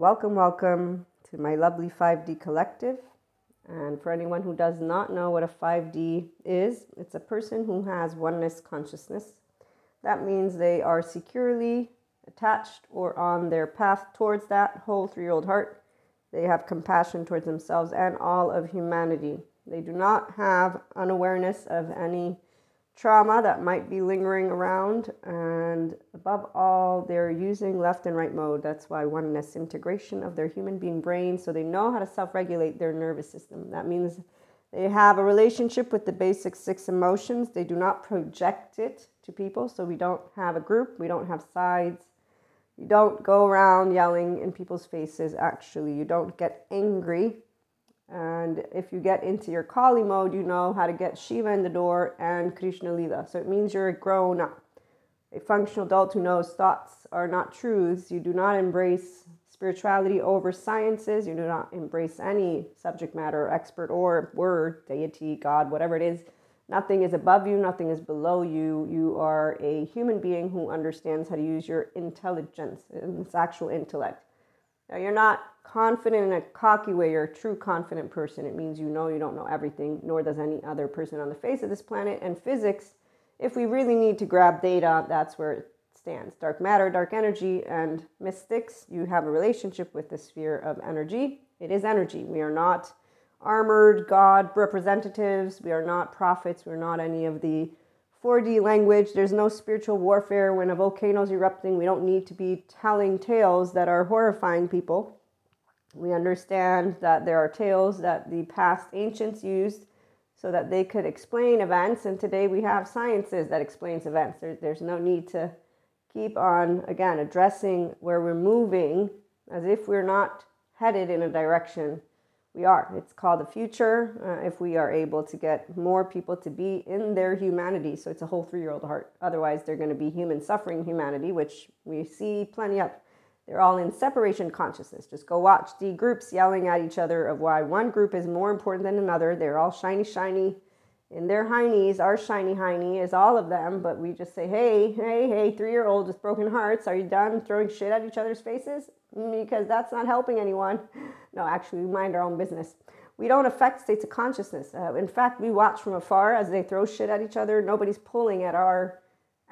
Welcome, welcome to my lovely 5D collective. And for anyone who does not know what a 5D is, it's a person who has oneness consciousness. That means they are securely attached or on their path towards that whole three year old heart. They have compassion towards themselves and all of humanity. They do not have unawareness of any trauma that might be lingering around. And above all, they're using left and right mode. That's why oneness integration of their human being brain. So they know how to self regulate their nervous system. That means they have a relationship with the basic six emotions. They do not project it to people. So we don't have a group, we don't have sides. You don't go around yelling in people's faces, actually. You don't get angry and if you get into your Kali mode, you know how to get Shiva in the door and Krishna Lila. So it means you're a grown up, a functional adult who knows thoughts are not truths. You do not embrace spirituality over sciences. You do not embrace any subject matter expert or word, deity, God, whatever it is. Nothing is above you, nothing is below you. You are a human being who understands how to use your intelligence its actual intellect. Now, you're not confident in a cocky way, you're a true confident person. It means you know you don't know everything, nor does any other person on the face of this planet. And physics, if we really need to grab data, that's where it stands. Dark matter, dark energy, and mystics, you have a relationship with the sphere of energy. It is energy. We are not armored God representatives, we are not prophets, we're not any of the 4D language. There's no spiritual warfare when a volcano is erupting. We don't need to be telling tales that are horrifying people. We understand that there are tales that the past ancients used so that they could explain events, and today we have sciences that explains events. There, there's no need to keep on again addressing where we're moving as if we're not headed in a direction we are. It's called the future uh, if we are able to get more people to be in their humanity. So it's a whole three year old heart. Otherwise, they're going to be human suffering humanity, which we see plenty of. They're all in separation consciousness. Just go watch the groups yelling at each other of why one group is more important than another. They're all shiny, shiny in their heinies. Our shiny hiney is all of them, but we just say, hey, hey, hey, three year old with broken hearts, are you done throwing shit at each other's faces? because that's not helping anyone. No, actually, we mind our own business. We don't affect states of consciousness. Uh, in fact, we watch from afar as they throw shit at each other. Nobody's pulling at our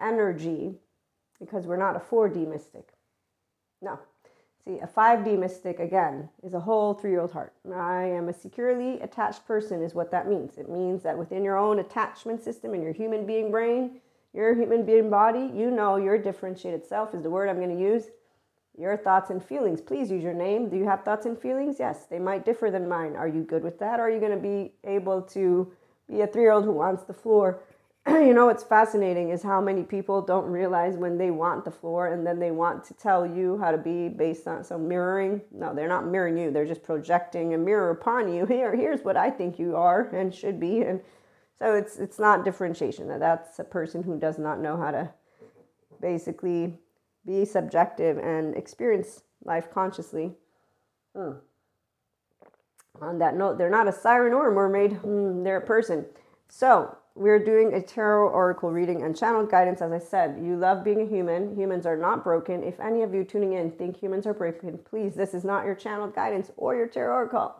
energy because we're not a 4D mystic. No. See, a 5D mystic, again, is a whole three year old heart. I am a securely attached person, is what that means. It means that within your own attachment system in your human being brain, your human being body, you know your differentiated self is the word I'm going to use your thoughts and feelings. Please use your name. Do you have thoughts and feelings? Yes, they might differ than mine. Are you good with that? Or are you going to be able to be a three year old who wants the floor? you know what's fascinating is how many people don't realize when they want the floor and then they want to tell you how to be based on some mirroring. No, they're not mirroring you. They're just projecting a mirror upon you. Here, here's what I think you are and should be. And so it's it's not differentiation. that That's a person who does not know how to basically be subjective and experience life consciously. Hmm. On that note, they're not a siren or a mermaid, hmm, they're a person. So, we're doing a tarot oracle reading and channeled guidance. As I said, you love being a human. Humans are not broken. If any of you tuning in think humans are broken, please, this is not your channeled guidance or your tarot oracle.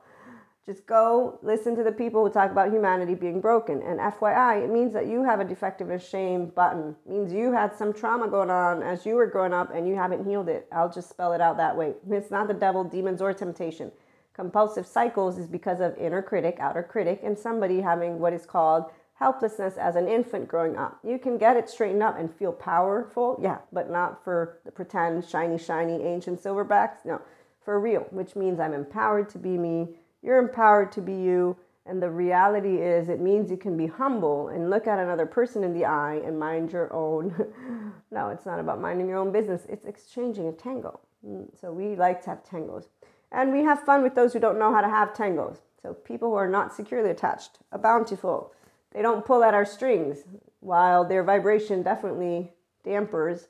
Just go listen to the people who talk about humanity being broken. And FYI, it means that you have a defective and shame button. It means you had some trauma going on as you were growing up and you haven't healed it. I'll just spell it out that way. It's not the devil, demons, or temptation. Compulsive cycles is because of inner critic, outer critic, and somebody having what is called helplessness as an infant growing up. You can get it straightened up and feel powerful, yeah, but not for the pretend shiny, shiny ancient silverbacks. No, for real, which means I'm empowered to be me you're empowered to be you. And the reality is, it means you can be humble and look at another person in the eye and mind your own. no, it's not about minding your own business, it's exchanging a tango. Mm, so we like to have tangos. And we have fun with those who don't know how to have tangos. So people who are not securely attached, a bountiful, they don't pull at our strings, while their vibration definitely dampers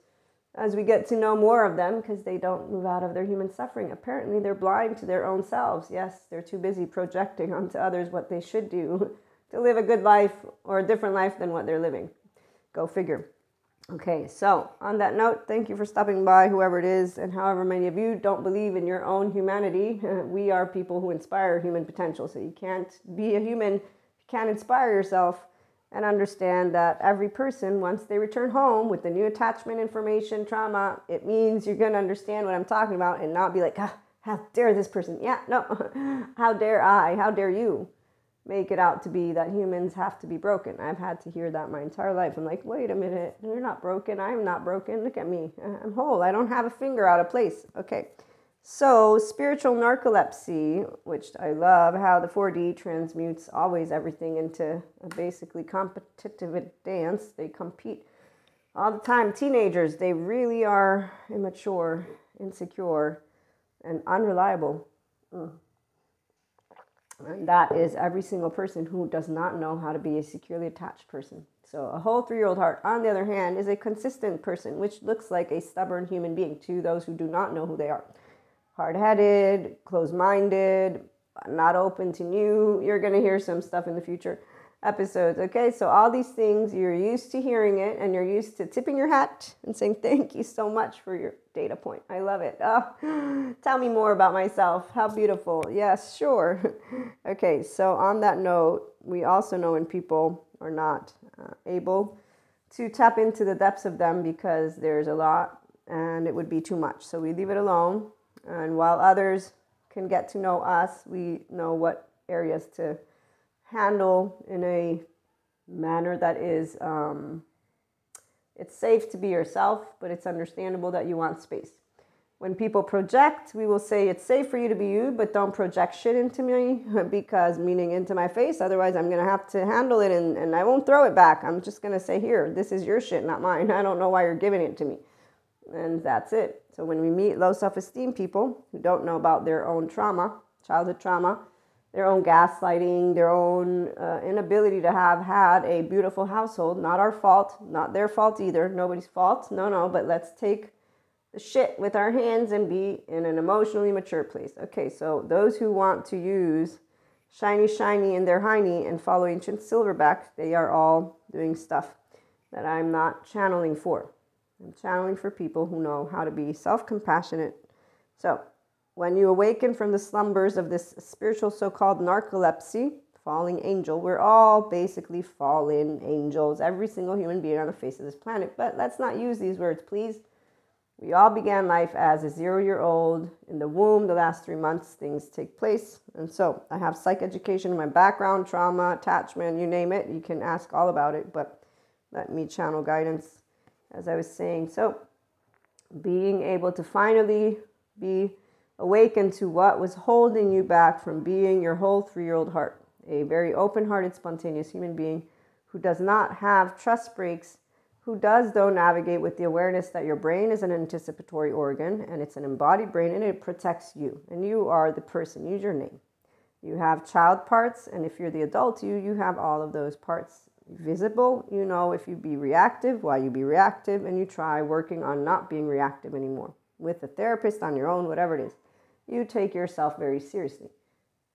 as we get to know more of them because they don't move out of their human suffering. Apparently, they're blind to their own selves. Yes, they're too busy projecting onto others what they should do to live a good life or a different life than what they're living. Go figure. Okay, so on that note, thank you for stopping by, whoever it is, and however many of you don't believe in your own humanity. We are people who inspire human potential. So you can't be a human, can't inspire yourself and understand that every person, once they return home with the new attachment information trauma, it means you're going to understand what I'm talking about and not be like, ah, how dare this person? Yeah, no, how dare I? How dare you? make it out to be that humans have to be broken. I've had to hear that my entire life. I'm like, wait a minute, you're not broken. I'm not broken. Look at me. I'm whole. I don't have a finger out of place. Okay. So, spiritual narcolepsy, which I love how the 4D transmutes always everything into a basically competitive dance. They compete all the time. Teenagers, they really are immature, insecure, and unreliable. Mm. And that is every single person who does not know how to be a securely attached person. So, a whole three year old heart, on the other hand, is a consistent person, which looks like a stubborn human being to those who do not know who they are. Hard headed, closed minded, not open to new. You're going to hear some stuff in the future episodes. Okay, so all these things, you're used to hearing it and you're used to tipping your hat and saying, Thank you so much for your data point. I love it. Oh, tell me more about myself. How beautiful. Yes, sure. okay, so on that note, we also know when people are not uh, able to tap into the depths of them because there's a lot and it would be too much. So we leave it alone. And while others can get to know us, we know what areas to handle in a manner that is um, it's safe to be yourself but it's understandable that you want space. When people project we will say it's safe for you to be you but don't project shit into me because meaning into my face otherwise i'm going to have to handle it and, and i won't throw it back. I'm just going to say here this is your shit not mine. I don't know why you're giving it to me. And that's it so when we meet low self-esteem people who don't know about their own trauma childhood trauma their own gaslighting, their own uh, inability to have had a beautiful household. Not our fault, not their fault either, nobody's fault. No, no, but let's take the shit with our hands and be in an emotionally mature place. Okay, so those who want to use shiny, shiny in their hiney and follow ancient silverback, they are all doing stuff that I'm not channeling for. I'm channeling for people who know how to be self compassionate. So, when you awaken from the slumbers of this spiritual so called narcolepsy, falling angel, we're all basically fallen angels, every single human being on the face of this planet. But let's not use these words, please. We all began life as a zero year old in the womb. The last three months, things take place. And so I have psych education in my background, trauma, attachment, you name it. You can ask all about it, but let me channel guidance, as I was saying. So being able to finally be awakened to what was holding you back from being your whole three year old heart, a very open hearted, spontaneous human being who does not have trust breaks, who does, though, navigate with the awareness that your brain is an anticipatory organ and it's an embodied brain and it protects you. And you are the person, use your name. You have child parts, and if you're the adult you, you have all of those parts visible. You know if you be reactive, why you be reactive, and you try working on not being reactive anymore with a therapist on your own, whatever it is you take yourself very seriously.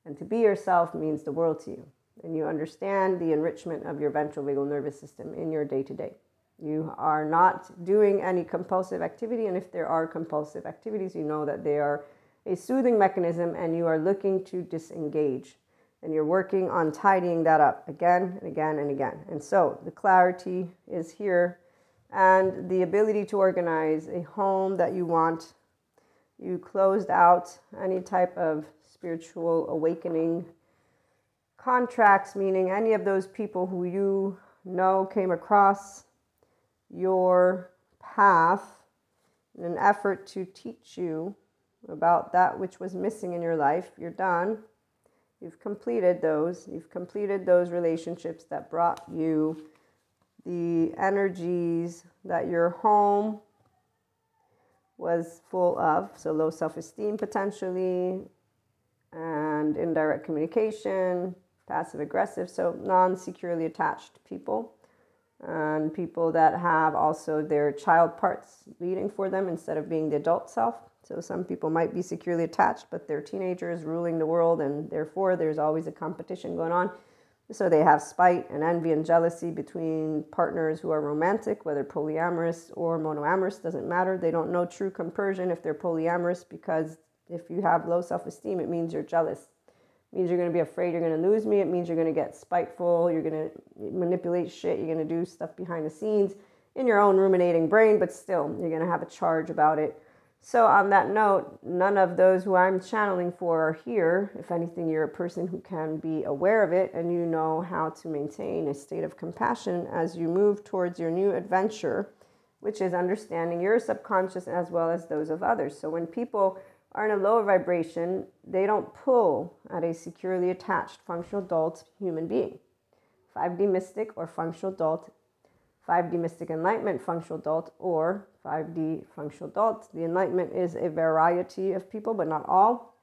And to be yourself means the world to you. And you understand the enrichment of your ventral vagal nervous system in your day to day. You are not doing any compulsive activity. And if there are compulsive activities, you know that they are a soothing mechanism and you are looking to disengage. And you're working on tidying that up again and again and again. And so the clarity is here and the ability to organize a home that you want you closed out any type of spiritual awakening contracts, meaning any of those people who you know came across your path in an effort to teach you about that which was missing in your life. You're done. You've completed those. You've completed those relationships that brought you the energies that your home was full of. So, low self esteem potentially, and indirect communication, passive aggressive, so non securely attached people, and people that have also their child parts leading for them instead of being the adult self. So, some people might be securely attached, but they're teenagers ruling the world, and therefore there's always a competition going on. So they have spite and envy and jealousy between partners who are romantic, whether polyamorous or monoamorous, doesn't matter. They don't know true compersion if they're polyamorous because if you have low self esteem, it means you're jealous. It means you're going to be afraid you're going to lose me. It means you're going to get spiteful. You're going to manipulate shit. You're going to do stuff behind the scenes in your own ruminating brain, but still, you're going to have a charge about it so, on that note, none of those who I'm channeling for are here. If anything, you're a person who can be aware of it and you know how to maintain a state of compassion as you move towards your new adventure, which is understanding your subconscious as well as those of others. So, when people are in a lower vibration, they don't pull at a securely attached functional adult human being. 5D mystic or functional adult 5D Mystic Enlightenment Functional Adult or 5D Functional Adult. The Enlightenment is a variety of people, but not all.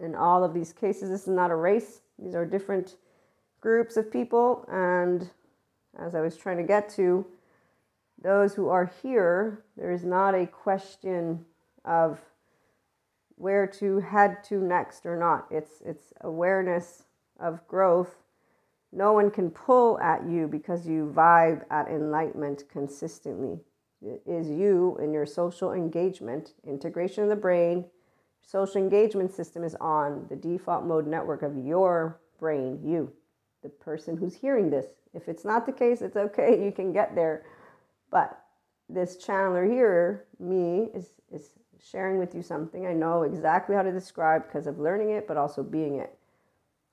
In all of these cases, this is not a race, these are different groups of people. And as I was trying to get to, those who are here, there is not a question of where to head to next or not. It's, it's awareness of growth no one can pull at you because you vibe at enlightenment consistently. It is you in your social engagement, integration of the brain, social engagement system is on the default mode network of your brain, you, the person who's hearing this. If it's not the case, it's okay, you can get there. But this channeler here, me, is, is sharing with you something I know exactly how to describe because of learning it, but also being it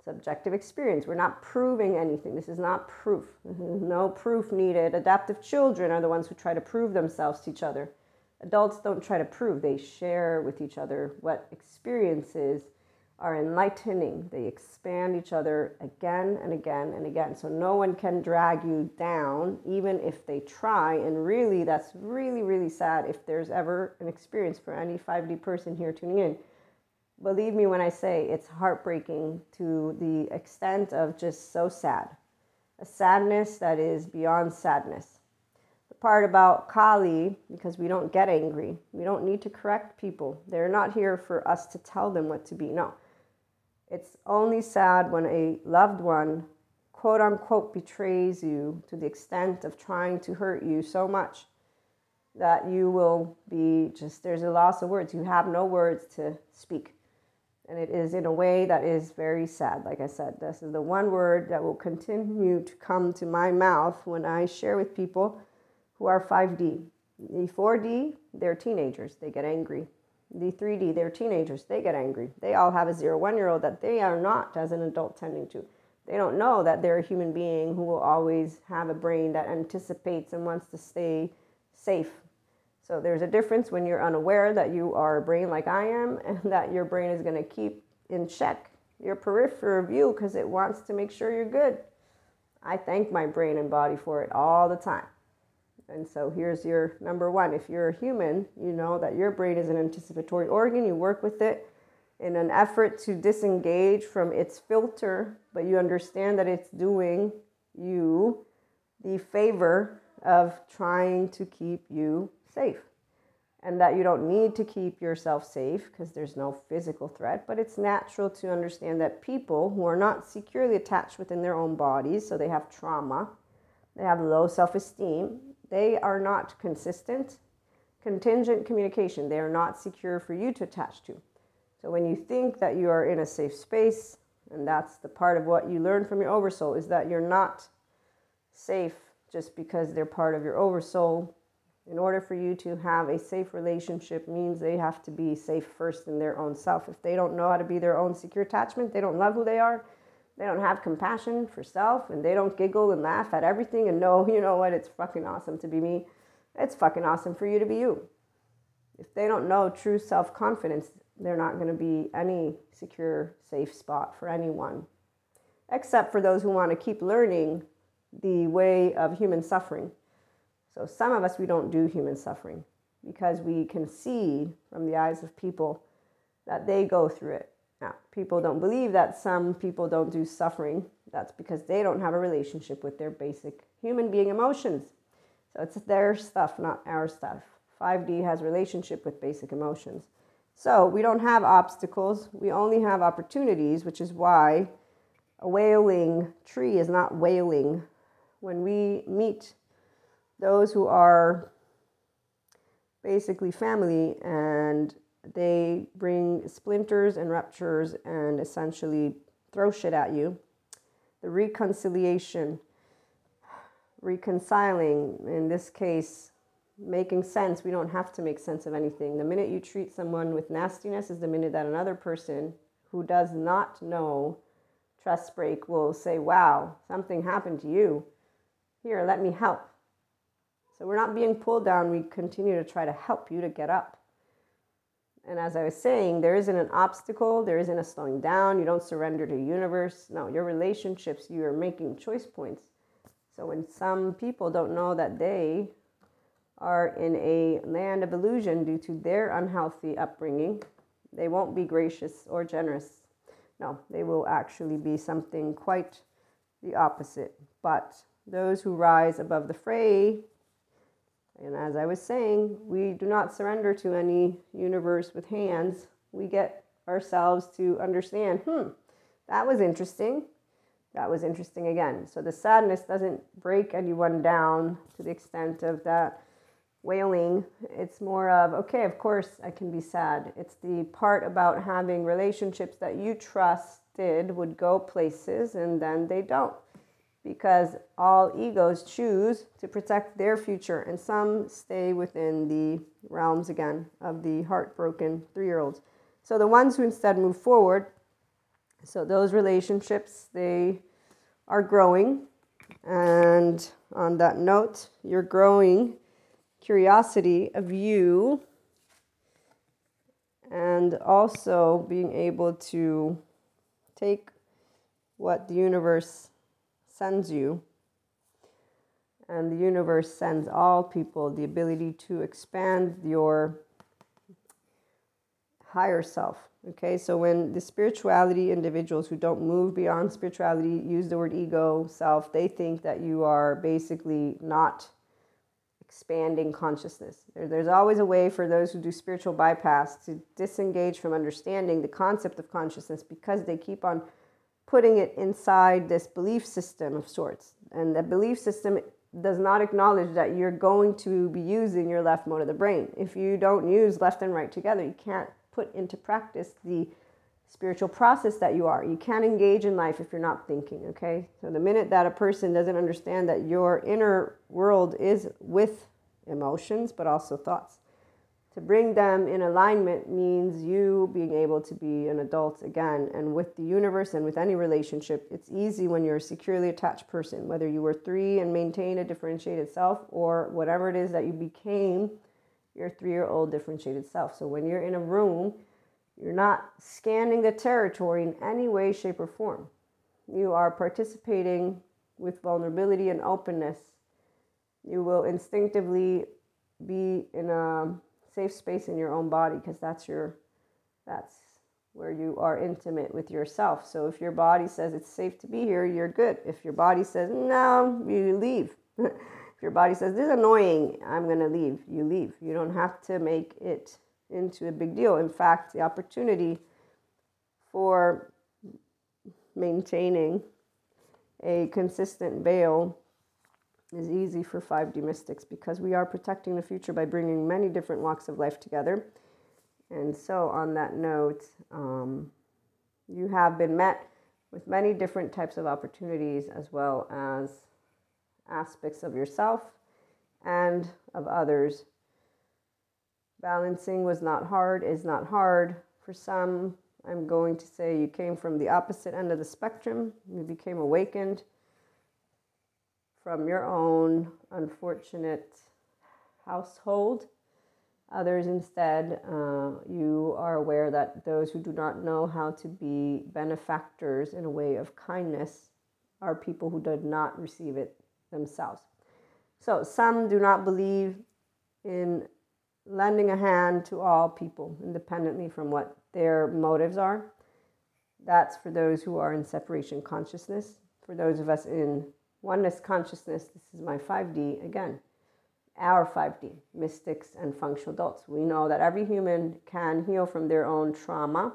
subjective experience. We're not proving anything. This is not proof. Mm-hmm. no proof needed. Adaptive children are the ones who try to prove themselves to each other. Adults don't try to prove, they share with each other what experiences are enlightening. They expand each other again and again and again. So no one can drag you down, even if they try. And really, that's really, really sad if there's ever an experience for any 5D person here tuning in believe me when I say it's heartbreaking to the extent of just so sad. A sadness that is beyond sadness. The part about Kali, because we don't get angry, we don't need to correct people. They're not here for us to tell them what to be. No. It's only sad when a loved one, quote unquote, betrays you to the extent of trying to hurt you so much that you will be just, there's a loss of words. You have no words to speak. And it is in a way that is very sad. Like I said, this is the one word that will continue to come to my mouth when I share with people who are 5D. The 4D, they're teenagers, they get angry. The 3D, they're teenagers, they get angry. They all have a zero one year old that they are not as an adult tending to. They don't know that they're a human being who will always have a brain that anticipates and wants to stay safe so there's a difference when you're unaware that you are a brain like I am and that your brain is going to keep in check your peripheral view because it wants to make sure you're good. I thank my brain and body for it all the time. And so here's your number one. If you're a human, you know that your brain is an anticipatory organ. You work with it in an effort to disengage from its filter, but you understand that it's doing you the favor of trying to keep you safe and that you don't need to keep yourself safe because there's no physical threat. But it's natural to understand that people who are not securely attached within their own bodies, so they have trauma, they have low self esteem, they are not consistent. Contingent communication, they are not secure for you to attach to. So when you think that you are in a safe space, and that's the part of what you learn from your oversoul, is that you're not safe just because they're part of your oversoul in order for you to have a safe relationship means they have to be safe first in their own self. If they don't know how to be their own secure attachment they don't love who they are they don't have compassion for self and they don't giggle and laugh at everything and know you know what it's fucking awesome to be me. It's fucking awesome for you to be you. If they don't know true self-confidence they're not going to be any secure safe spot for anyone except for those who want to keep learning the way of human suffering so some of us, we don't do human suffering because we can see from the eyes of people that they go through it. Now, people don't believe that some people don't do suffering. That's because they don't have a relationship with their basic human being emotions. So it's their stuff, not our stuff. 5D has relationship with basic emotions. So we don't have obstacles, we only have opportunities, which is why a wailing tree is not wailing. When we meet those who are basically family and they bring splinters and ruptures and essentially throw shit at you. The reconciliation, reconciling, in this case, making sense. We don't have to make sense of anything. The minute you treat someone with nastiness is the minute that another person who does not know trust break will say, Wow, something happened to you. Here, let me help. So we're not being pulled down. We continue to try to help you to get up. And as I was saying, there isn't an obstacle, there isn't a slowing down. You don't surrender to the universe. No, your relationships, you are making choice points. So when some people don't know that they are in a land of illusion due to their unhealthy upbringing, they won't be gracious or generous. No, they will actually be something quite the opposite. But those who rise above the fray and as I was saying, we do not surrender to any universe with hands. We get ourselves to understand, hmm, that was interesting. That was interesting again. So the sadness doesn't break anyone down to the extent of that wailing. It's more of, okay, of course I can be sad. It's the part about having relationships that you trusted would go places and then they don't because all egos choose to protect their future, and some stay within the realms again of the heartbroken three year olds. So the ones who instead move forward, so those relationships, they are growing. And on that note, you're growing curiosity of you and also being able to take what the universe sends you, and the universe sends all people the ability to expand your higher self. Okay, so when the spirituality individuals who don't move beyond spirituality use the word ego, self, they think that you are basically not expanding consciousness. There, there's always a way for those who do spiritual bypass to disengage from understanding the concept of consciousness because they keep on putting it inside this belief system of sorts. And that belief system does not acknowledge that you're going to be using your left mode of the brain. If you don't use left and right together, you can't put into practice the spiritual process that you are. You can't engage in life if you're not thinking, okay? So the minute that a person doesn't understand that your inner world is with emotions, but also thoughts, to bring them in alignment means you being able to be an adult again. And with the universe and with any relationship, it's easy when you're a securely attached person, whether you were three and maintain a differentiated self or whatever it is that you became your three year old differentiated self. So when you're in a room, you're not scanning the territory in any way, shape, or form. You are participating with vulnerability and openness. You will instinctively be in a safe space in your own body because that's your that's where you are intimate with yourself. So if your body says it's safe to be here, you're good. If your body says no, you leave. if your body says this is annoying, I'm going to leave, you leave. You don't have to make it into a big deal. In fact, the opportunity for maintaining a consistent veil is easy for 5D mystics because we are protecting the future by bringing many different walks of life together. And so, on that note, um, you have been met with many different types of opportunities as well as aspects of yourself and of others. Balancing was not hard, is not hard. For some, I'm going to say you came from the opposite end of the spectrum, you became awakened from your own unfortunate household. Others, instead, uh, you are aware that those who do not know how to be benefactors in a way of kindness are people who did not receive it themselves. So, some do not believe in lending a hand to all people, independently from what their motives are. That's for those who are in separation consciousness. For those of us in Oneness consciousness, this is my 5D again, our 5D, mystics and functional adults. We know that every human can heal from their own trauma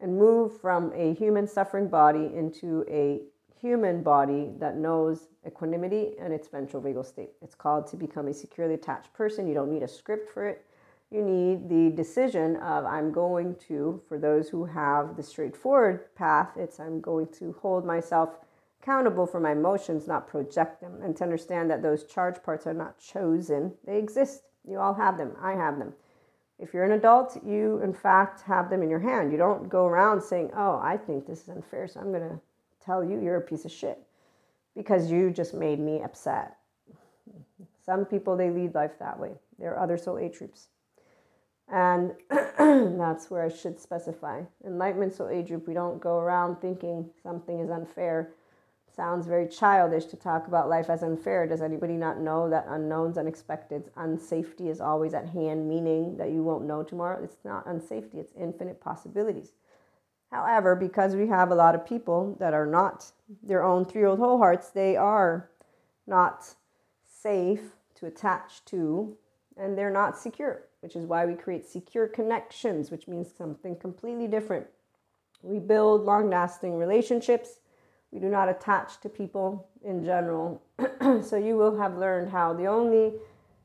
and move from a human suffering body into a human body that knows equanimity and its ventral vagal state. It's called to become a securely attached person. You don't need a script for it. You need the decision of I'm going to, for those who have the straightforward path, it's I'm going to hold myself accountable for my emotions, not project them, and to understand that those charge parts are not chosen. They exist. You all have them. I have them. If you're an adult, you in fact have them in your hand. You don't go around saying, Oh, I think this is unfair, so I'm going to tell you you're a piece of shit because you just made me upset. Some people, they lead life that way. There are other soul age groups. And that's where I should specify. Enlightenment soul age group, we don't go around thinking something is unfair sounds very childish to talk about life as unfair. Does anybody not know that unknowns, unexpected, unsafety is always at hand, meaning that you won't know tomorrow? It's not unsafety, it's infinite possibilities. However, because we have a lot of people that are not their own three year old whole hearts, they are not safe to attach to and they're not secure, which is why we create secure connections, which means something completely different. We build long lasting relationships we do not attach to people in general. so you will have learned how the only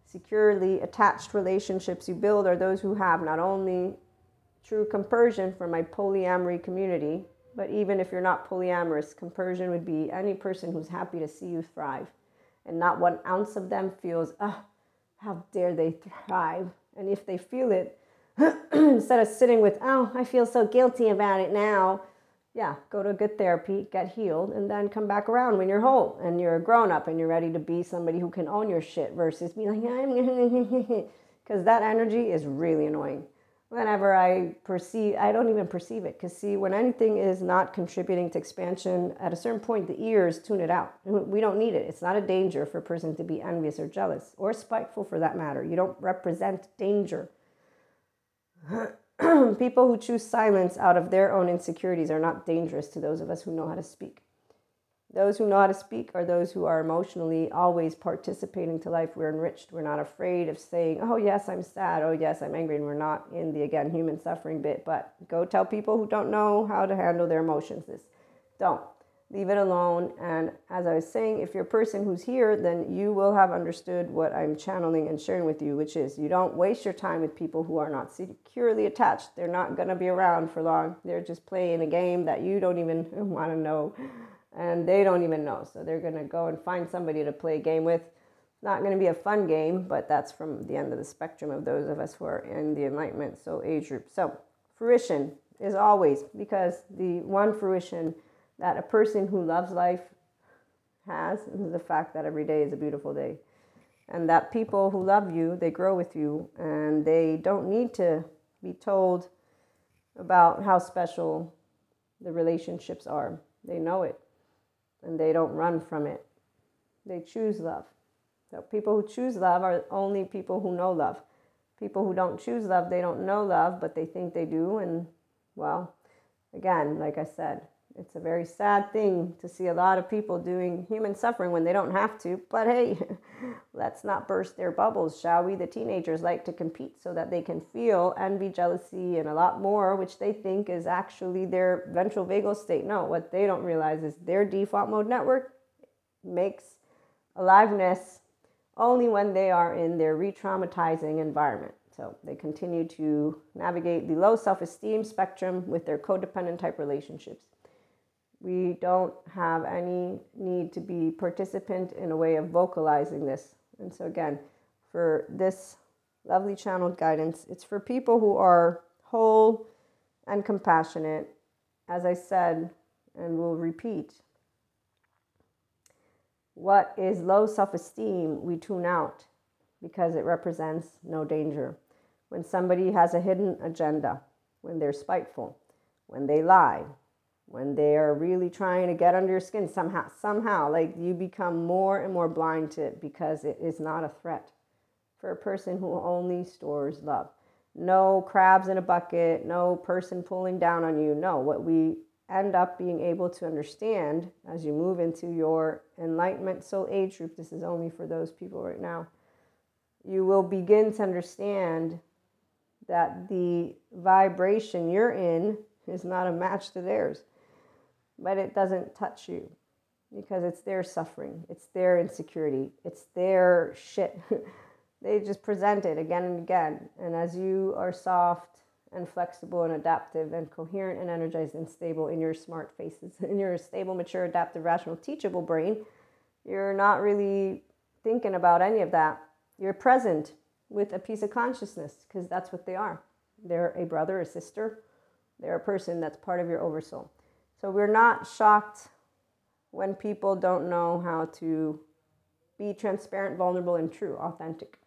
securely attached relationships you build are those who have not only true compersion for my polyamory community, but even if you're not polyamorous, compersion would be any person who's happy to see you thrive. And not one ounce of them feels, ah, how dare they thrive. And if they feel it, instead of sitting with, oh, I feel so guilty about it now, yeah, go to a good therapy, get healed, and then come back around when you're whole and you're a grown up and you're ready to be somebody who can own your shit versus be like, I'm because that energy is really annoying. Whenever I perceive, I don't even perceive it because see, when anything is not contributing to expansion, at a certain point, the ears tune it out. We don't need it. It's not a danger for a person to be envious or jealous or spiteful for that matter. You don't represent danger. people who choose silence out of their own insecurities are not dangerous to those of us who know how to speak. Those who know how to speak are those who are emotionally always participating to life. We're enriched. We're not afraid of saying, oh, yes, I'm sad. Oh, yes, I'm angry. And we're not in the, again, human suffering bit. But go tell people who don't know how to handle their emotions this. Don't leave it alone. And as I was saying, if you're a person who's here, then you will have understood what I'm channeling and sharing with you, which is you don't waste your time with people who are not securely attached. They're not going to be around for long. They're just playing a game that you don't even want to know and they don't even know. So they're going to go and find somebody to play a game with. Not going to be a fun game, but that's from the end of the spectrum of those of us who are in the enlightenment so age group. So fruition is always because the one fruition that a person who loves life has the fact that every day is a beautiful day. And that people who love you, they grow with you and they don't need to be told about how special the relationships are. They know it and they don't run from it. They choose love. So people who choose love are only people who know love. People who don't choose love, they don't know love, but they think they do. And well, again, like I said, it's a very sad thing to see a lot of people doing human suffering when they don't have to. But hey, let's not burst their bubbles, shall we? The teenagers like to compete so that they can feel envy, jealousy, and a lot more, which they think is actually their ventral vagal state. No, what they don't realize is their default mode network makes aliveness only when they are in their re traumatizing environment. So they continue to navigate the low self esteem spectrum with their codependent type relationships we don't have any need to be participant in a way of vocalizing this. And so, again, for this lovely channeled guidance, it's for people who are whole and compassionate, as I said and will repeat. What is low self esteem, we tune out because it represents no danger. When somebody has a hidden agenda, when they're spiteful, when they lie, when they are really trying to get under your skin somehow somehow like you become more and more blind to it because it is not a threat for a person who only stores love no crabs in a bucket no person pulling down on you no what we end up being able to understand as you move into your enlightenment soul age group this is only for those people right now you will begin to understand that the vibration you're in is not a match to theirs. But it doesn't touch you because it's their suffering, it's their insecurity, it's their shit. they just present it again and again. And as you are soft and flexible and adaptive and coherent and energized and stable in your smart faces, in your stable, mature, adaptive, rational, teachable brain, you're not really thinking about any of that. You're present with a piece of consciousness because that's what they are. They're a brother, a sister, they're a person that's part of your oversoul. So we're not shocked when people don't know how to be transparent, vulnerable, and true, authentic.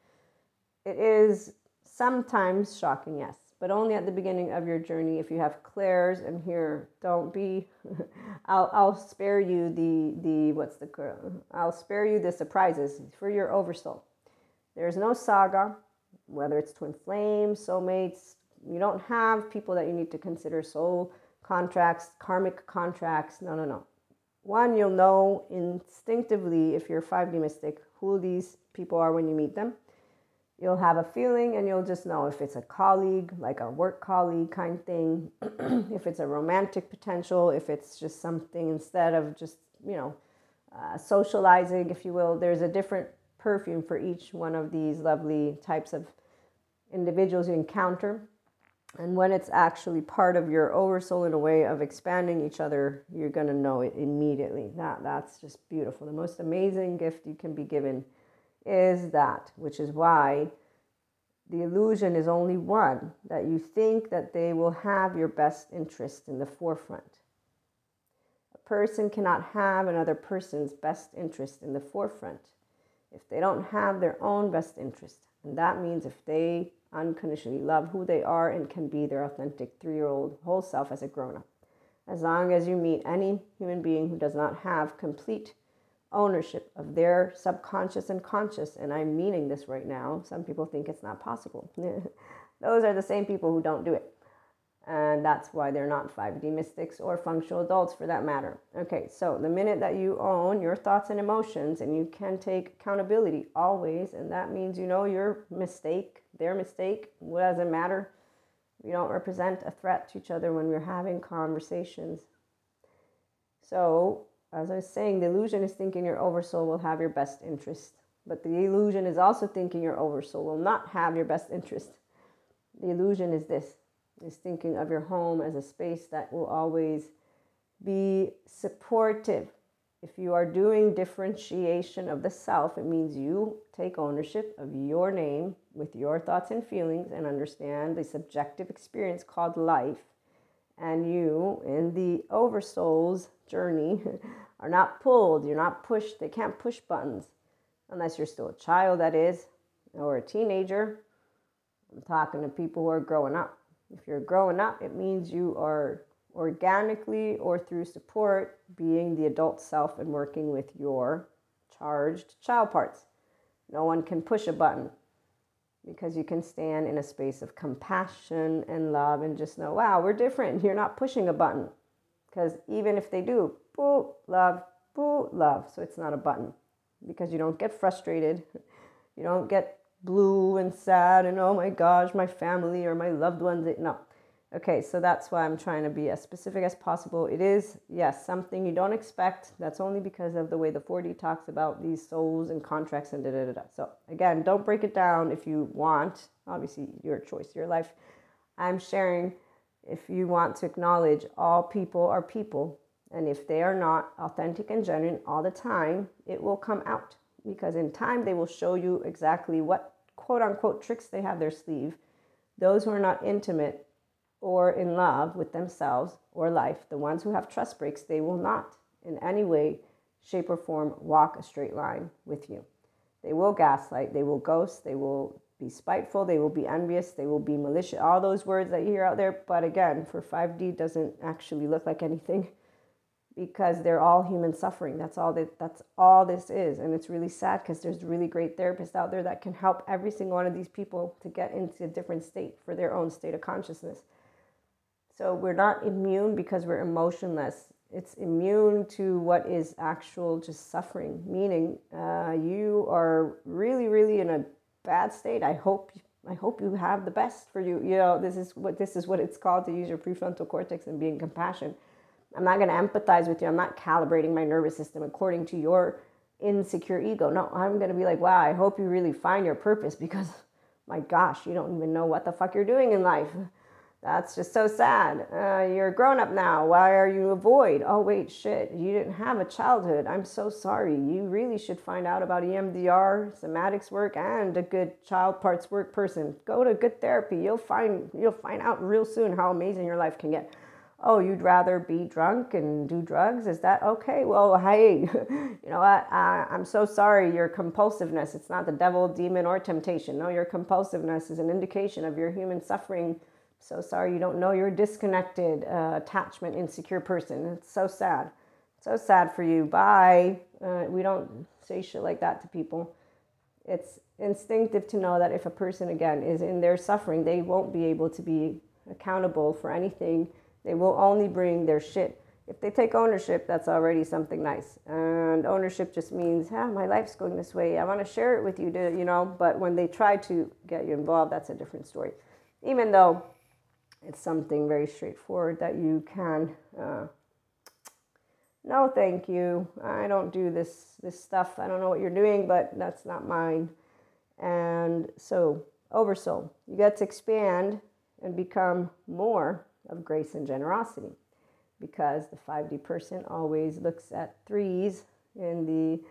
It is sometimes shocking, yes, but only at the beginning of your journey. If you have clairs, and here, don't be. I'll I'll spare you the the what's the I'll spare you the surprises for your oversoul. There's no saga, whether it's twin flames, soulmates. You don't have people that you need to consider soul contracts, karmic contracts. No, no, no. One, you'll know instinctively if you're 5D mystic who these people are when you meet them. You'll have a feeling and you'll just know if it's a colleague, like a work colleague kind thing, if it's a romantic potential, if it's just something instead of just, you know, uh, socializing, if you will. There's a different perfume for each one of these lovely types of individuals you encounter. And when it's actually part of your oversoul in a way of expanding each other, you're going to know it immediately. That, that's just beautiful. The most amazing gift you can be given is that, which is why the illusion is only one that you think that they will have your best interest in the forefront. A person cannot have another person's best interest in the forefront if they don't have their own best interest. And that means if they unconditionally love who they are and can be their authentic three year old whole self as a grown up. As long as you meet any human being who does not have complete ownership of their subconscious and conscious, and I'm meaning this right now, some people think it's not possible. Those are the same people who don't do it. And that's why they're not 5D mystics or functional adults for that matter. Okay, so the minute that you own your thoughts and emotions and you can take accountability always, and that means you know your mistake, their mistake, what does it matter? We don't represent a threat to each other when we're having conversations. So, as I was saying, the illusion is thinking your oversoul will have your best interest, but the illusion is also thinking your oversoul will not have your best interest. The illusion is this is thinking of your home as a space that will always be supportive. If you are doing differentiation of the self, it means you take ownership of your name with your thoughts and feelings and understand the subjective experience called life. And you, in the oversoul's journey, are not pulled, you're not pushed, they can't push buttons unless you're still a child, that is, or a teenager. I'm talking to people who are growing up. If you're growing up, it means you are organically or through support being the adult self and working with your charged child parts. No one can push a button because you can stand in a space of compassion and love and just know, wow, we're different. You're not pushing a button. Because even if they do, boo, love, boo, love. So it's not a button because you don't get frustrated. You don't get blue and sad and oh my gosh, my family or my loved ones. No. Okay, so that's why I'm trying to be as specific as possible. It is, yes, something you don't expect. That's only because of the way the 4D talks about these souls and contracts and da da da da. So, again, don't break it down if you want. Obviously, your choice, your life. I'm sharing if you want to acknowledge all people are people. And if they are not authentic and genuine all the time, it will come out because in time they will show you exactly what quote unquote tricks they have their sleeve, those who are not intimate or in love with themselves or life, the ones who have trust breaks, they will not in any way, shape, or form walk a straight line with you. They will gaslight, they will ghost, they will be spiteful, they will be envious, they will be malicious, all those words that you hear out there. But again, for 5D doesn't actually look like anything because they're all human suffering. That's all that that's all this is. And it's really sad because there's really great therapists out there that can help every single one of these people to get into a different state for their own state of consciousness. So we're not immune because we're emotionless. It's immune to what is actual just suffering, meaning uh, you are really, really in a bad state. I hope I hope you have the best for you. You know, this is what this is what it's called to use your prefrontal cortex and be in compassion. I'm not going to empathize with you. I'm not calibrating my nervous system according to your insecure ego. No, I'm going to be like, wow, I hope you really find your purpose because my gosh, you don't even know what the fuck you're doing in life. That's just so sad. Uh, you're grown up now. Why are you a void? Oh, wait, shit. You didn't have a childhood. I'm so sorry. You really should find out about EMDR, somatics work, and a good child parts work person. Go to good therapy. You'll find you'll find out real soon how amazing your life can get. Oh, you'd rather be drunk and do drugs? Is that okay? Well, hey, you know what? I, I'm so sorry. Your compulsiveness, it's not the devil, demon, or temptation. No, your compulsiveness is an indication of your human suffering so sorry you don't know you're a disconnected, uh, attachment insecure person. It's so sad. So sad for you. Bye. Uh, we don't say shit like that to people. It's instinctive to know that if a person, again, is in their suffering, they won't be able to be accountable for anything. They will only bring their shit. If they take ownership, that's already something nice. And ownership just means, ah, my life's going this way. I want to share it with you, to, you know. But when they try to get you involved, that's a different story. Even though it's something very straightforward that you can uh, no thank you. I don't do this this stuff. I don't know what you're doing but that's not mine. And so oversoul. You get to expand and become more of grace and generosity because the 5d person always looks at threes in the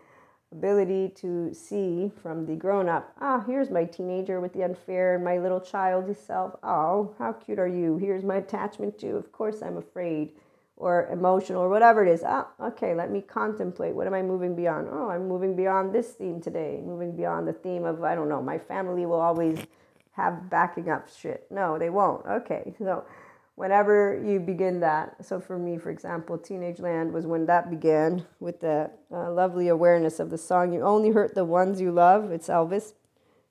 ability to see from the grown up, ah, here's my teenager with the unfair and my little child self. Oh, how cute are you? Here's my attachment to, of course, I'm afraid or emotional or whatever it is. Ah, okay, let me contemplate. What am I moving beyond? Oh, I'm moving beyond this theme today, moving beyond the theme of, I don't know, my family will always have backing up shit. No, they won't. Okay, so whenever you begin that. So for me, for example, Teenage Land was when that began with the uh, lovely awareness of the song, You Only Hurt the Ones You Love. It's Elvis.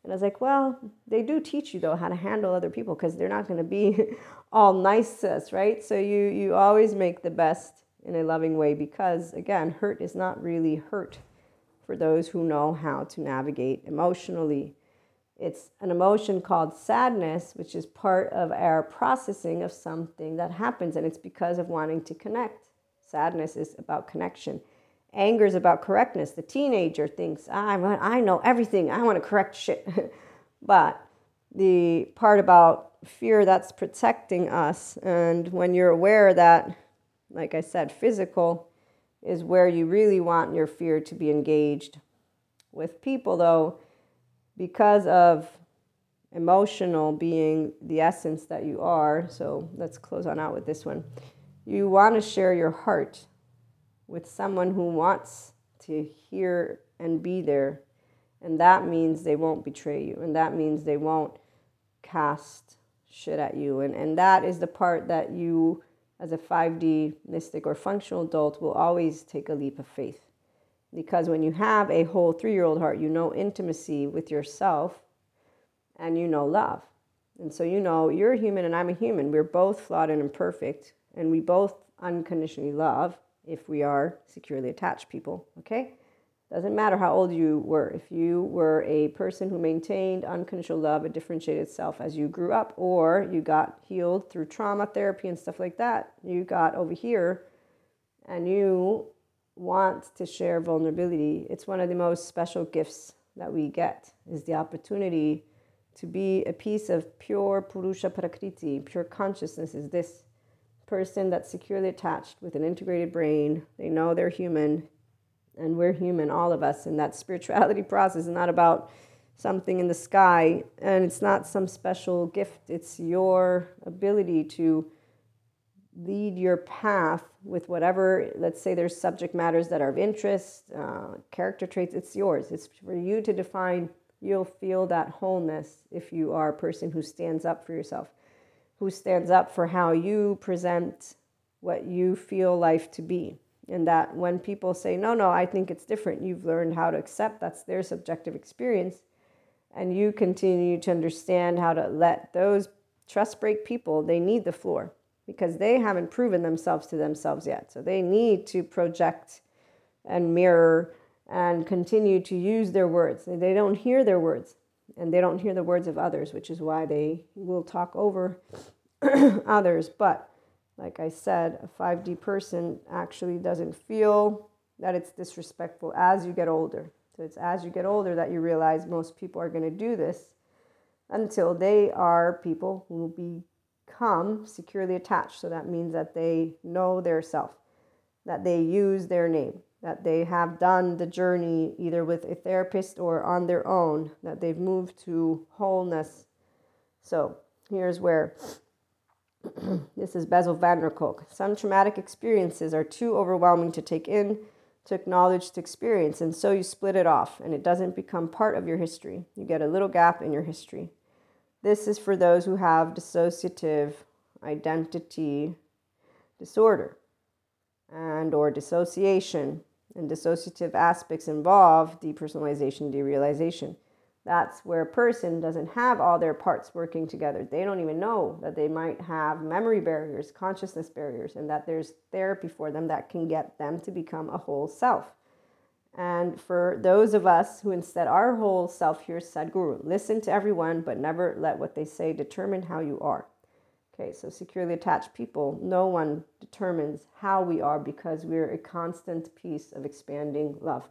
And I was like, well, they do teach you though how to handle other people because they're not going to be all nice to us, right? So you you always make the best in a loving way because again, hurt is not really hurt for those who know how to navigate emotionally it's an emotion called sadness, which is part of our processing of something that happens, and it's because of wanting to connect. Sadness is about connection. Anger is about correctness. The teenager thinks, I, I know everything, I want to correct shit. but the part about fear that's protecting us, and when you're aware that, like I said, physical is where you really want your fear to be engaged. With people, though, because of emotional being the essence that you are, so let's close on out with this one. You want to share your heart with someone who wants to hear and be there. And that means they won't betray you. And that means they won't cast shit at you. And, and that is the part that you, as a 5D mystic or functional adult, will always take a leap of faith. Because when you have a whole three year old heart, you know intimacy with yourself and you know love. And so you know you're a human and I'm a human. We're both flawed and imperfect, and we both unconditionally love if we are securely attached people. Okay? Doesn't matter how old you were. If you were a person who maintained unconditional love, a differentiated self as you grew up, or you got healed through trauma therapy and stuff like that, you got over here and you want to share vulnerability, it's one of the most special gifts that we get is the opportunity to be a piece of pure Purusha Prakriti, pure consciousness is this person that's securely attached with an integrated brain. They know they're human and we're human, all of us. And that spirituality process is not about something in the sky and it's not some special gift. It's your ability to lead your path with whatever, let's say there's subject matters that are of interest, uh, character traits, it's yours. It's for you to define. You'll feel that wholeness if you are a person who stands up for yourself, who stands up for how you present what you feel life to be. And that when people say, no, no, I think it's different, you've learned how to accept that's their subjective experience. And you continue to understand how to let those trust break people, they need the floor because they haven't proven themselves to themselves yet. So they need to project and mirror and continue to use their words. They don't hear their words. and they don't hear the words of others, which is why they will talk over others. But like I said, a 5D person actually doesn't feel that it's disrespectful as you get older. So it's as you get older that you realize most people are going to do this until they are people who become securely attached. So that means that they know their self, that they use their name, that they have done the journey either with a therapist or on their own, that they've moved to wholeness. So here's where this is Bessel van der Kolk. Some traumatic experiences are too overwhelming to take in to acknowledge to experience, and so you split it off and it doesn't become part of your history. You get a little gap in your history. This is for those who have dissociative identity disorder and or dissociation and dissociative aspects involve depersonalization derealization that's where a person doesn't have all their parts working together. They don't even know that they might have memory barriers, consciousness barriers, and that there's therapy for them that can get them to become a whole self. And for those of us who instead are whole self, here's Sadhguru listen to everyone, but never let what they say determine how you are. Okay, so securely attached people, no one determines how we are because we're a constant piece of expanding love.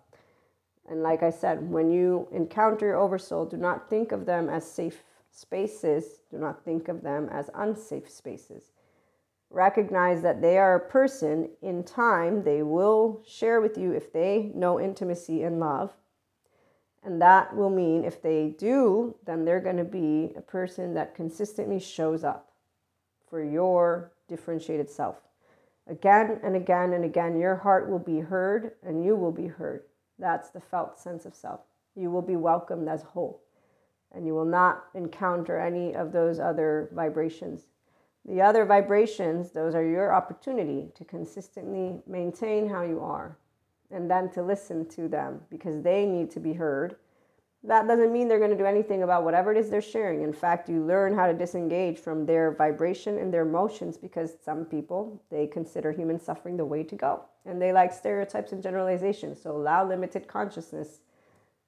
And like I said, when you encounter your oversoul, do not think of them as safe spaces. Do not think of them as unsafe spaces. Recognize that they are a person in time. They will share with you if they know intimacy and love. And that will mean if they do, then they're going to be a person that consistently shows up for your differentiated self. Again and again and again, your heart will be heard and you will be heard. That's the felt sense of self. You will be welcomed as whole, and you will not encounter any of those other vibrations. The other vibrations, those are your opportunity to consistently maintain how you are and then to listen to them because they need to be heard. That doesn't mean they're going to do anything about whatever it is they're sharing. In fact, you learn how to disengage from their vibration and their emotions because some people, they consider human suffering the way to go and they like stereotypes and generalizations. So allow limited consciousness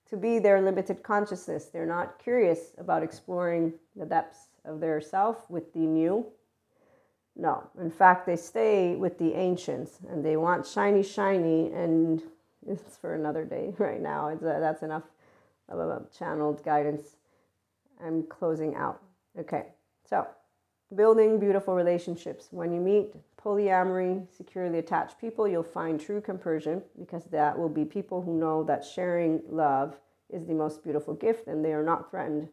to be their limited consciousness. They're not curious about exploring the depths of their self with the new. No, in fact, they stay with the ancients and they want shiny, shiny, and it's for another day right now. It's a, that's enough channeled guidance. I'm closing out. Okay, so building beautiful relationships. When you meet polyamory, securely attached people, you'll find true compersion because that will be people who know that sharing love is the most beautiful gift and they are not threatened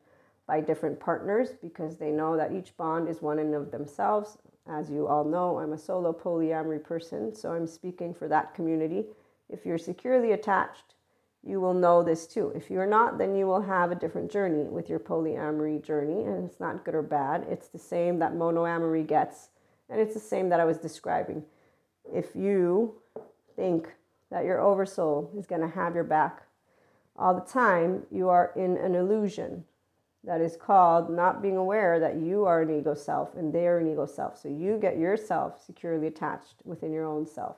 by different partners because they know that each bond is one in of themselves. As you all know, I'm a solo polyamory person, so I'm speaking for that community. If you're securely attached, you will know this too. If you're not, then you will have a different journey with your polyamory journey, and it's not good or bad. It's the same that monoamory gets and it's the same that I was describing. If you think that your oversoul is going to have your back all the time, you are in an illusion that is called not being aware that you are an ego self and they are an ego self. So you get yourself securely attached within your own self.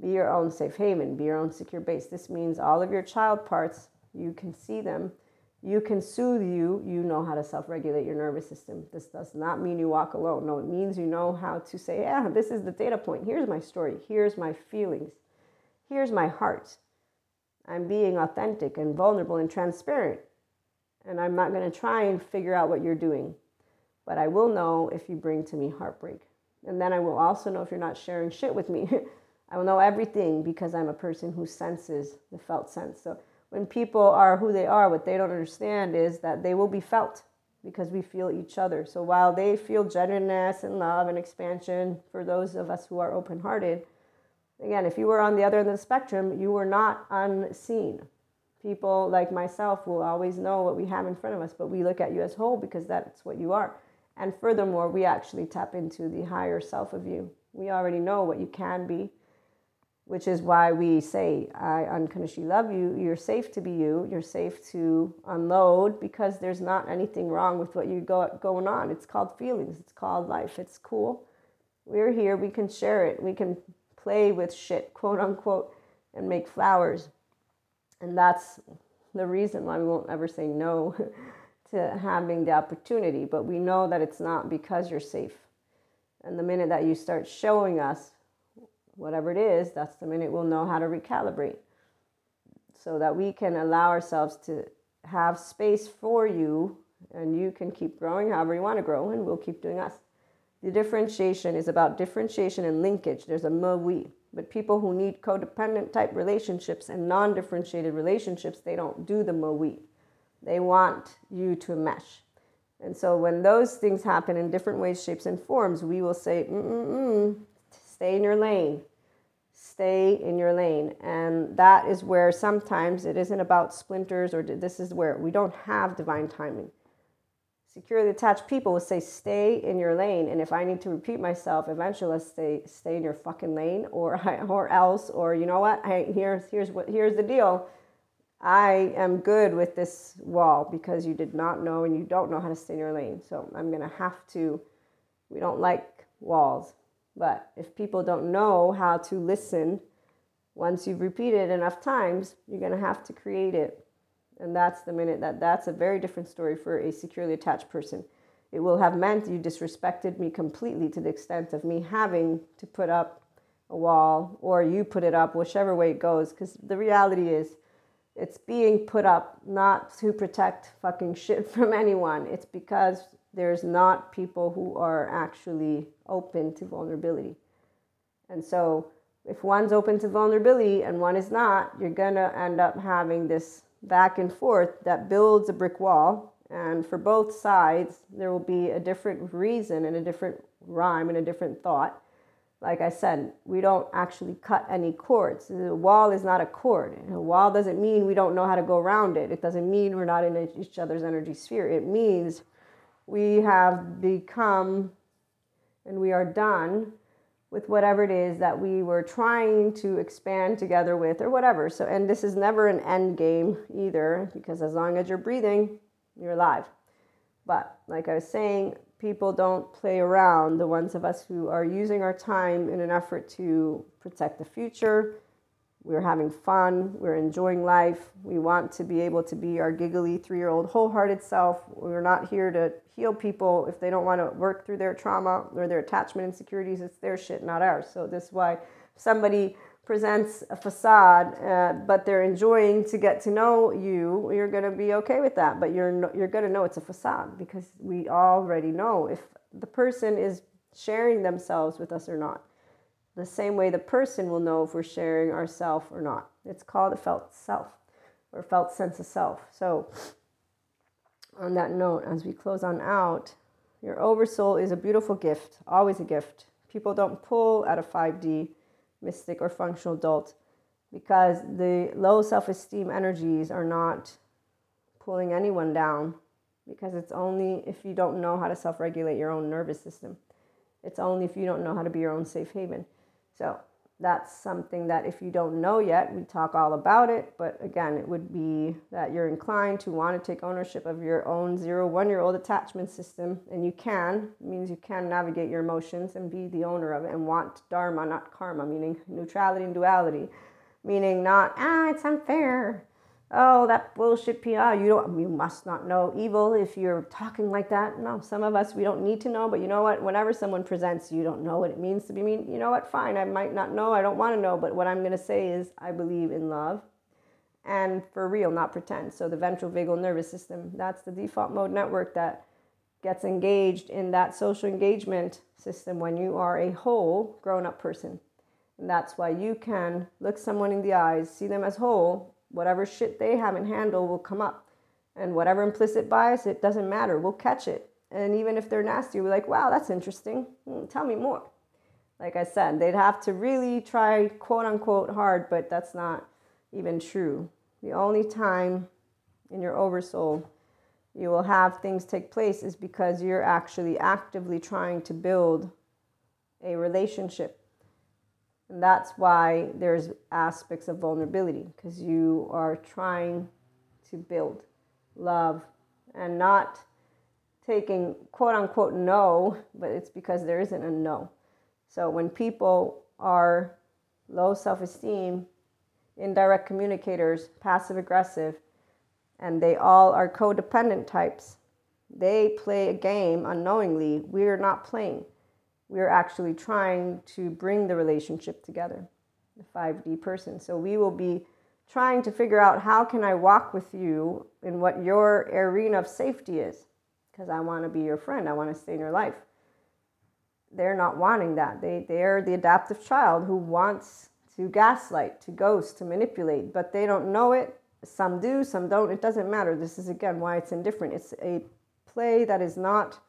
Be your own safe haven, be your own secure base. This means all of your child parts, you can see them you can soothe you, you know how to self regulate your nervous system. This does not mean you walk alone. No, it means you know how to say, yeah, this is the data point. Here's my story. Here's my feelings. Here's my heart. I'm being authentic and vulnerable and transparent. And I'm not going to try and figure out what you're doing. But I will know if you bring to me heartbreak. And then I will also know if you're not sharing shit with me. I will know everything because I'm a person who senses the felt sense. So when people are who they are, what they don't understand is that they will be felt because we feel each other. So while they feel genuineness and love and expansion for those of us who are open hearted, again, if you were on the other end of the spectrum, you were not unseen. People like myself will always know what we have in front of us, but we look at you as whole because that's what you are. And furthermore, we actually tap into the higher self of you. We already know what you can be which is why we say, I unconditionally love you. You're safe to be you. You're safe to unload because there's not anything wrong with what you got going on. It's called feelings, it's called life. It's cool. We're here. We can share it. We can play with shit, quote unquote, and make flowers. And that's the reason why we won't ever say no to having the opportunity. But we know that it's not because you're safe. And the minute that you start showing us whatever it is, that's the minute we'll know how to recalibrate so that we can allow ourselves to have space for you and you can keep growing however you want to grow and we'll keep doing us. The differentiation is about differentiation and linkage. There's a me we. But people who need codependent type relationships and non differentiated relationships, they don't do the me we. They want you to mesh. And so when those things happen in different ways, shapes, and forms, we will say, Mm-mm-mm, stay in your lane. Stay in your lane. And that is where sometimes it isn't about splinters or this is where we don't have divine timing. Securely attached people will say, stay in your lane. And if I need to repeat myself, eventually let's say, stay in your fucking lane or, or else, or you know what? Here's, here's what, here's the deal I am good with this wall because you did not know and you don't know how to stay in your lane. So I'm going to have to, we don't like walls. But if people don't know how to listen, once you've repeated enough times, you're going to have to create it. And that's the minute that that's a very different story for a securely attached person. It will have meant you disrespected me completely to the extent of me having to put up a wall or you put it up, whichever way it goes. Because the reality is, it's being put up not to protect fucking shit from anyone. It's because there's not people who are actually open to vulnerability. And so if one's open to vulnerability and one is not, you're to end up having this back and forth that builds a brick wall. And for both sides, there will be a different reason and a different rhyme and a different thought like I said, we don't actually cut any cords. The wall is not a cord. A wall doesn't mean we don't know how to go around it. It doesn't mean we're not in each other's energy sphere. It means we have become and we are done with whatever it is that we were trying to expand together with or whatever. So, and this is never an end game either, because as long as you're breathing, you're alive. But like I was saying, people don't play around, the ones of us who are using our time in an effort to protect the future. We're having fun, we're enjoying life. We want to be able to be our giggly three year old wholehearted self. We're not here to heal people if they don't want to work through their trauma or their attachment insecurities. It's their shit, not ours. So, this is why somebody presents a facade, uh, but they're enjoying to get to know you, you're going to be okay with that. But you're no, you're going to know it's a facade because we already know if the person is sharing themselves with us or not. The same way the person will know if we're sharing ourself or not. It's called a felt self or felt sense of self. So, on that note, as we close on out, your oversoul is a beautiful gift, always a gift. People don't pull at a 5D mystic or functional adult because the low self esteem energies are not pulling anyone down because it's only if you don't know how to self regulate your own nervous system. It's only if you don't know how to be your own safe haven. So that's something that if you don't know yet, we talk all about it. But again, it would be that you're inclined to want to take ownership of your own zero one year old attachment system, and you can, it means you can navigate your emotions and be the owner of it and want dharma, not karma, meaning neutrality and duality, meaning not, ah, it's unfair oh, that bullshit PR, you don't, you must not know evil if you're talking like that. No, some of us, we don't need to know, but you know what? Whenever someone presents, you don't know what it means to be mean. You know what? Fine, I might not know, I don't want to know, but what I'm going to say is I believe in love and for real, not pretend. So the ventral vagal nervous system, that's the default mode network that gets engaged in that social engagement system when you are a whole grown up person. And that's why you can look someone in the eyes, see them as whole, whatever shit they haven't handled will come up. And whatever implicit bias, it doesn't matter. We'll catch it. And even if they're nasty, we're like, wow, that's interesting. Hmm, tell me more. Like I said, they'd have to really try quote unquote hard, but that's not even true. The only time in your oversoul you will have things take place is because you're actually actively trying to build a relationship and that's why there's aspects of vulnerability because you are trying to build love and not taking quote unquote no, but it's because there isn't a no. So when people are low self esteem, indirect communicators, passive aggressive, and they all are codependent types. They play a game unknowingly. We're not playing. We're actually trying to bring the relationship together, the 5D person. So we will be trying to figure out how can I walk with you in what your arena of safety is because I want to be your friend. I want to stay in your life. They're not wanting that. They they're the adaptive child who wants to gaslight, to ghost, to manipulate, but they don't know it. Some do, some don't. It doesn't matter. This is again why it's indifferent. It's a play that is not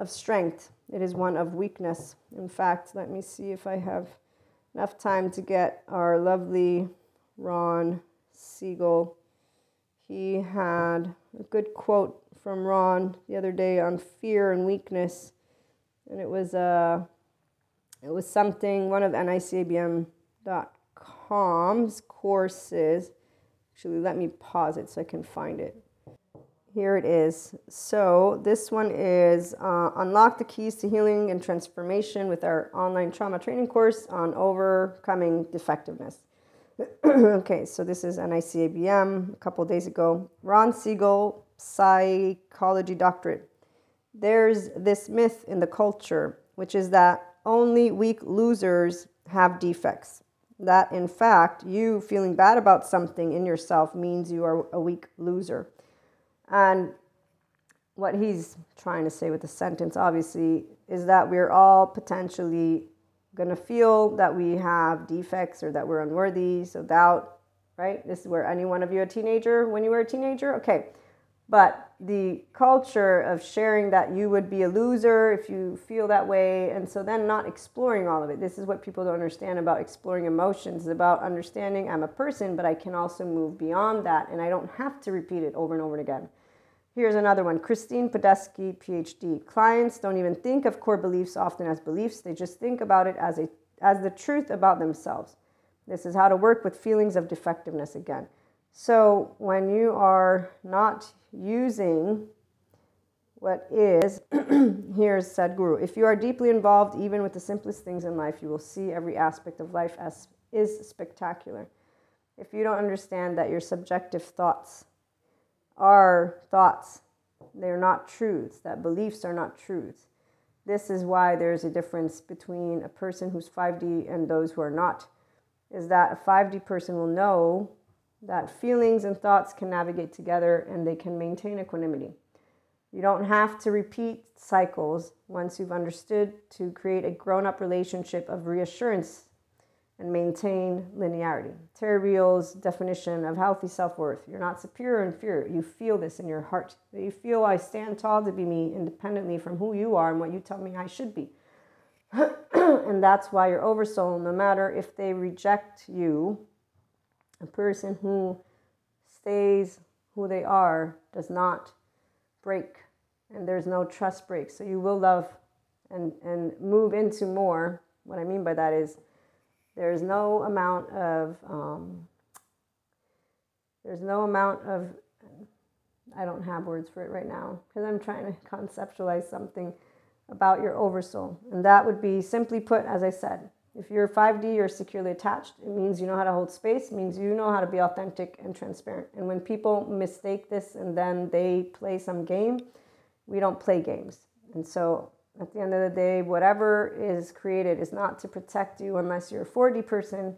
of strength. It is one of weakness. In fact, let me see if I have enough time to get our lovely Ron Siegel. He had a good quote from Ron the other day on fear and weakness, and it was uh, it was something one of nicabm.com's courses. Actually, let me pause it so I can find it. Here it is. So, this one is uh, Unlock the Keys to Healing and Transformation with our online trauma training course on overcoming defectiveness. okay, so this is NICABM a couple days ago. Ron Siegel, psychology doctorate. There's this myth in the culture, which is that only weak losers have defects. That in fact, you feeling bad about something in yourself means you are a weak loser. And what he's trying to say with the sentence, obviously, is that we're all potentially going to feel that we have defects or that we're unworthy. So, doubt, right? This is where any one of you a teenager when you were a teenager. Okay. But the culture of sharing that you would be a loser if you feel that way, and so then not exploring all of it. This is what people don't understand about exploring emotions, about understanding I'm a person, but I can also move beyond that, and I don't have to repeat it over and over again. Here's another one Christine Padesky, PhD. Clients don't even think of core beliefs often as beliefs, they just think about it as, a, as the truth about themselves. This is how to work with feelings of defectiveness again. So, when you are not using what is, here's Sadhguru. If you are deeply involved, even with the simplest things in life, you will see every aspect of life as is spectacular. If you don't understand that your subjective thoughts are thoughts. They're not truths, that beliefs are not truths. This is why there's a difference between a person who's 5D and those who are not. Is that a 5D person will know that feelings and thoughts can navigate together and they can maintain equanimity. You don't have to repeat cycles once you've understood to create a grown up relationship of reassurance and maintain linearity. Terry Real's definition of healthy self worth you're not superior or inferior. You feel this in your heart. You feel I stand tall to be me independently from who you are and what you tell me I should be. and that's why your oversoul, no matter if they reject you, a person who stays who they are does not break and there's no trust break. So you will love and, and move into more. What I mean by that is there's no amount of, um, there's no amount of, I don't have words for it right now because I'm trying to conceptualize something about your oversoul. And that would be simply put, as I said, if you're 5D, you're securely attached. It means you know how to hold space, means you know how to be authentic and transparent. And when people mistake this and then they play some game, we don't play games. And so at the end of the day, whatever is created is not to protect you unless you're a 4D person.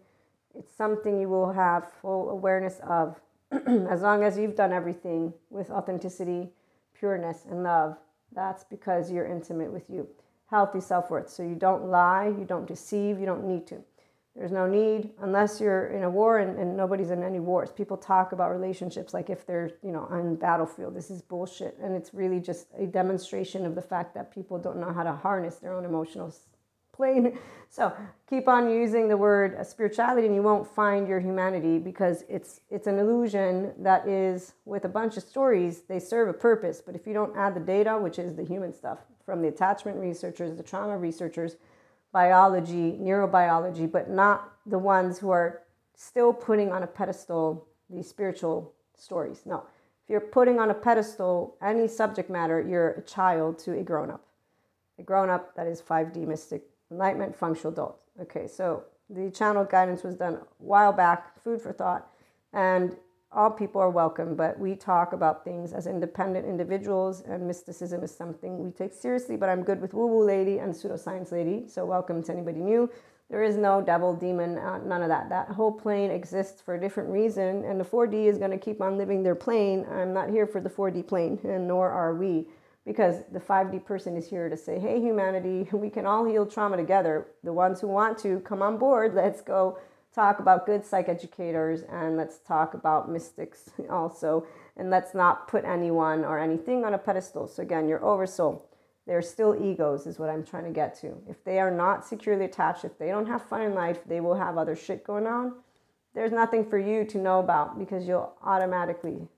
It's something you will have full awareness of as long as you've done everything with authenticity, pureness, and love. That's because you're intimate with you. Healthy self worth. So you don't lie, you don't deceive, you don't need to. There's no need unless you're in a war and, and, nobody's in any wars. People talk about relationships like if they're, you know, on battlefield. This is bullshit. And it's really just a demonstration of the fact that people don't know how to harness their own emotional plane. So keep on using the word uh, spirituality and you won't find your humanity because it's it's an illusion that is with a bunch of stories, they serve a purpose. But if you don't add the data, which is the human stuff from the attachment researchers, the trauma researchers, biology, neurobiology, but not the ones who are still putting on a pedestal these spiritual stories. No. If you're putting on a pedestal any subject matter, you're a child to a grown up. A grown up that is 5D mystic enlightenment functional adult. Okay, so the channel guidance was done a while back, food for thought. And all people are welcome, but we talk about things as independent individuals, and mysticism is something we take seriously. But I'm good with woo woo lady and pseudoscience lady, so welcome to anybody new. There is no devil, demon, uh, none of that. That whole plane exists for a different reason, and the 4D is going to keep on living their plane. I'm not here for the 4D plane, and nor are we, because the 5D person is here to say, hey, humanity, we can all heal trauma together. The ones who want to come on board, let's go talk about good psychoeducators and let's talk about mystics also. And let's not put anyone or anything on a pedestal. So, again, your oversoul, they're still egos, is what I'm trying to get to. If they are not securely attached, if they don't have fun in life, they will have other shit going on. There's nothing for you to know about because you'll automatically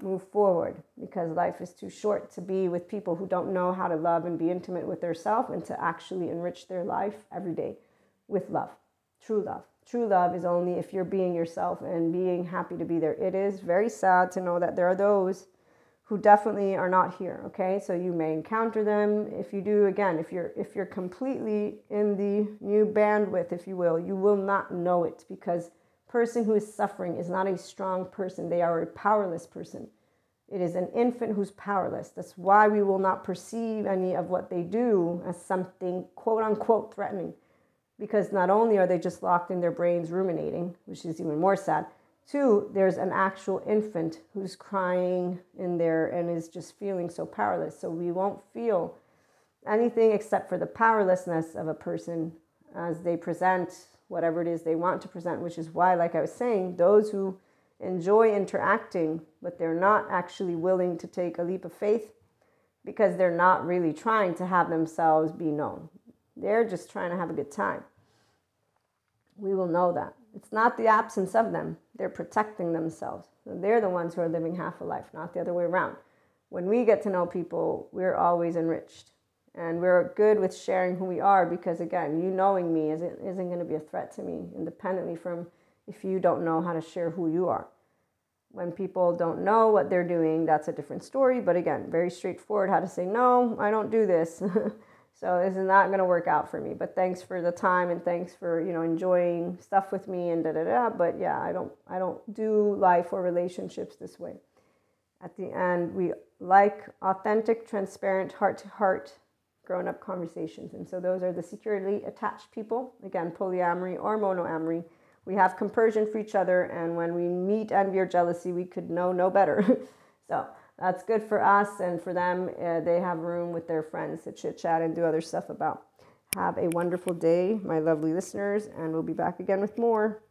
move forward because life is too short to be with people who don't know how to love and be intimate with their self and to actually enrich their life every day with love, true love true love is only if you're being yourself and being happy to be there. It is very sad to know that there are those who definitely are not here, okay? So you may encounter them. If you do again, if you're if you're completely in the new bandwidth, if you will, you will not know it because person who is suffering is not a strong person. They are a powerless person. It is an infant who's powerless. That's why we will not perceive any of what they do as something quote unquote threatening because not only are they just locked in their brains ruminating, which is even more sad, two, there's an actual infant who's crying in there and is just feeling so powerless. So we won't feel anything except for the powerlessness of a person as they present whatever it is they want to present, which is why, like I was saying, those who enjoy interacting, but they're not actually willing to take a leap of faith because they're not really trying to have themselves be known. They're just trying to have a good time. We will know that. It's not the absence of them, they're protecting themselves. They're the ones who are living half a life, not the other way around. When we get to know people, we're always enriched. And we're good with sharing who we are because, again, you knowing me isn't, isn't going to be a threat to me, independently from if you don't know how to share who you are. When people don't know what they're doing, that's a different story. But again, very straightforward how to say, no, I don't do this. So this is not going to work out for me. But thanks for the time and thanks for you know enjoying stuff with me and da da da. But yeah, I don't I don't do life or relationships this way. At the end, we like authentic, transparent, heart to heart, grown up conversations. And so those are the securely attached people. Again, polyamory or monoamory. We have compersion for each other, and when we meet envy or jealousy, we could know no better. so that's good for us and for them. Uh, they have room with their friends to chit chat and do other stuff about. Have a wonderful day, my lovely listeners, and we'll be back again with more.